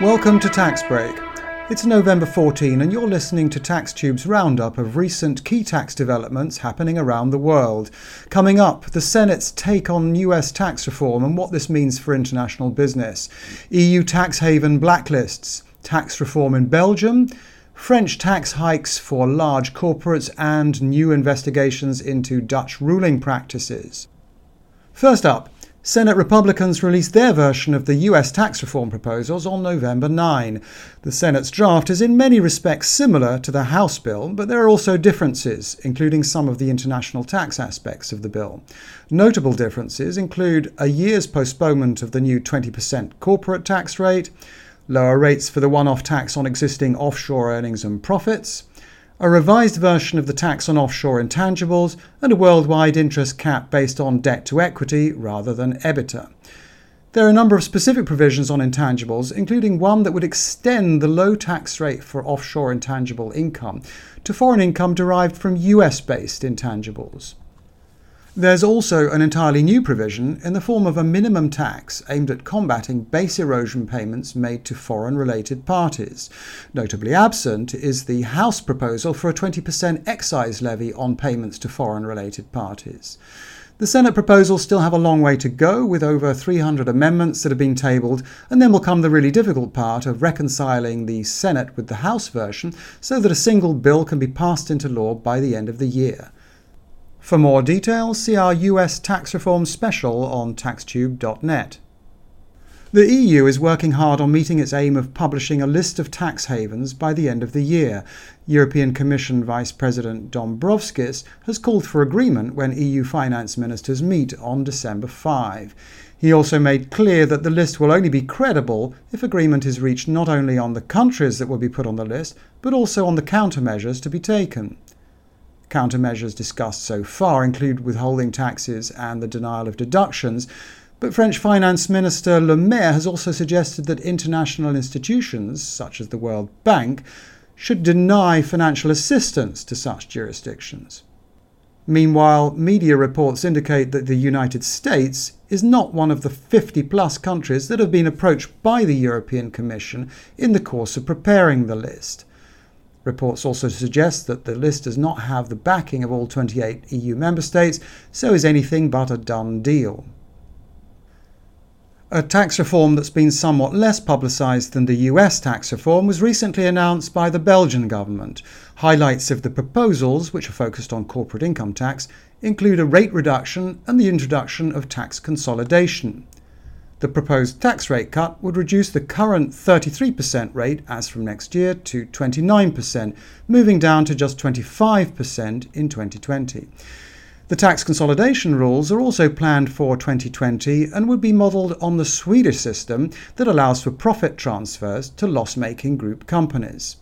Welcome to Tax Break. It's November 14 and you're listening to TaxTube's roundup of recent key tax developments happening around the world. Coming up, the Senate's take on US tax reform and what this means for international business. EU tax haven blacklists, tax reform in Belgium, French tax hikes for large corporates and new investigations into Dutch ruling practices. First up, Senate Republicans released their version of the US tax reform proposals on November 9. The Senate's draft is in many respects similar to the House bill, but there are also differences, including some of the international tax aspects of the bill. Notable differences include a year's postponement of the new 20% corporate tax rate, lower rates for the one off tax on existing offshore earnings and profits, a revised version of the tax on offshore intangibles, and a worldwide interest cap based on debt to equity rather than EBITDA. There are a number of specific provisions on intangibles, including one that would extend the low tax rate for offshore intangible income to foreign income derived from US based intangibles. There's also an entirely new provision in the form of a minimum tax aimed at combating base erosion payments made to foreign related parties. Notably absent is the House proposal for a 20% excise levy on payments to foreign related parties. The Senate proposals still have a long way to go, with over 300 amendments that have been tabled, and then will come the really difficult part of reconciling the Senate with the House version so that a single bill can be passed into law by the end of the year. For more details, see our US tax reform special on taxtube.net. The EU is working hard on meeting its aim of publishing a list of tax havens by the end of the year. European Commission Vice President Dombrovskis has called for agreement when EU finance ministers meet on December 5. He also made clear that the list will only be credible if agreement is reached not only on the countries that will be put on the list, but also on the countermeasures to be taken. Countermeasures discussed so far include withholding taxes and the denial of deductions, but French Finance Minister Le Maire has also suggested that international institutions, such as the World Bank, should deny financial assistance to such jurisdictions. Meanwhile, media reports indicate that the United States is not one of the 50 plus countries that have been approached by the European Commission in the course of preparing the list. Reports also suggest that the list does not have the backing of all 28 EU member states, so is anything but a done deal. A tax reform that's been somewhat less publicised than the US tax reform was recently announced by the Belgian government. Highlights of the proposals, which are focused on corporate income tax, include a rate reduction and the introduction of tax consolidation. The proposed tax rate cut would reduce the current 33% rate as from next year to 29%, moving down to just 25% in 2020. The tax consolidation rules are also planned for 2020 and would be modelled on the Swedish system that allows for profit transfers to loss making group companies.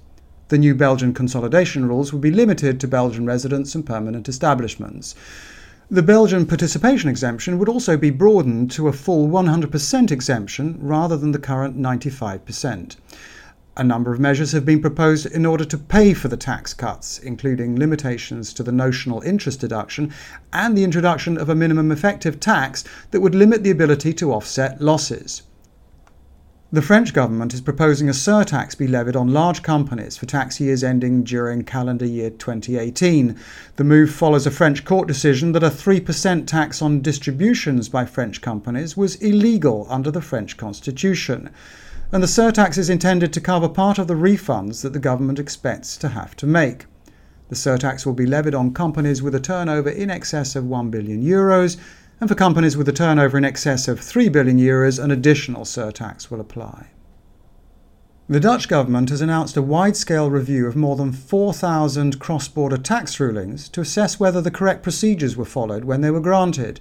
The new Belgian consolidation rules would be limited to Belgian residents and permanent establishments. The Belgian participation exemption would also be broadened to a full 100% exemption rather than the current 95%. A number of measures have been proposed in order to pay for the tax cuts, including limitations to the notional interest deduction and the introduction of a minimum effective tax that would limit the ability to offset losses. The French government is proposing a surtax be levied on large companies for tax years ending during calendar year 2018. The move follows a French court decision that a 3% tax on distributions by French companies was illegal under the French constitution. And the surtax is intended to cover part of the refunds that the government expects to have to make. The surtax will be levied on companies with a turnover in excess of 1 billion euros and for companies with a turnover in excess of 3 billion euros, an additional surtax will apply. The Dutch government has announced a wide scale review of more than 4,000 cross border tax rulings to assess whether the correct procedures were followed when they were granted.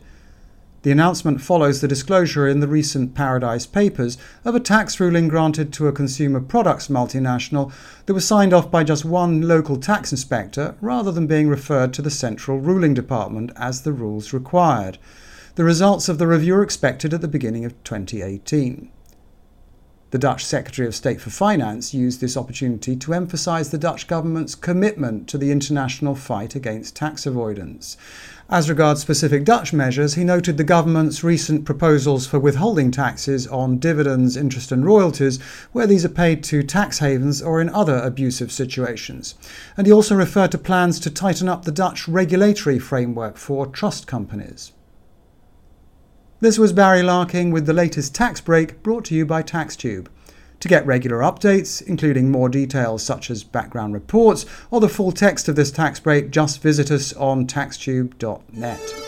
The announcement follows the disclosure in the recent Paradise Papers of a tax ruling granted to a consumer products multinational that was signed off by just one local tax inspector rather than being referred to the central ruling department as the rules required. The results of the review are expected at the beginning of 2018. The Dutch Secretary of State for Finance used this opportunity to emphasise the Dutch government's commitment to the international fight against tax avoidance. As regards specific Dutch measures, he noted the government's recent proposals for withholding taxes on dividends, interest, and royalties, where these are paid to tax havens or in other abusive situations. And he also referred to plans to tighten up the Dutch regulatory framework for trust companies. This was Barry Larking with the latest tax break brought to you by TaxTube. To get regular updates, including more details such as background reports or the full text of this tax break, just visit us on taxtube.net.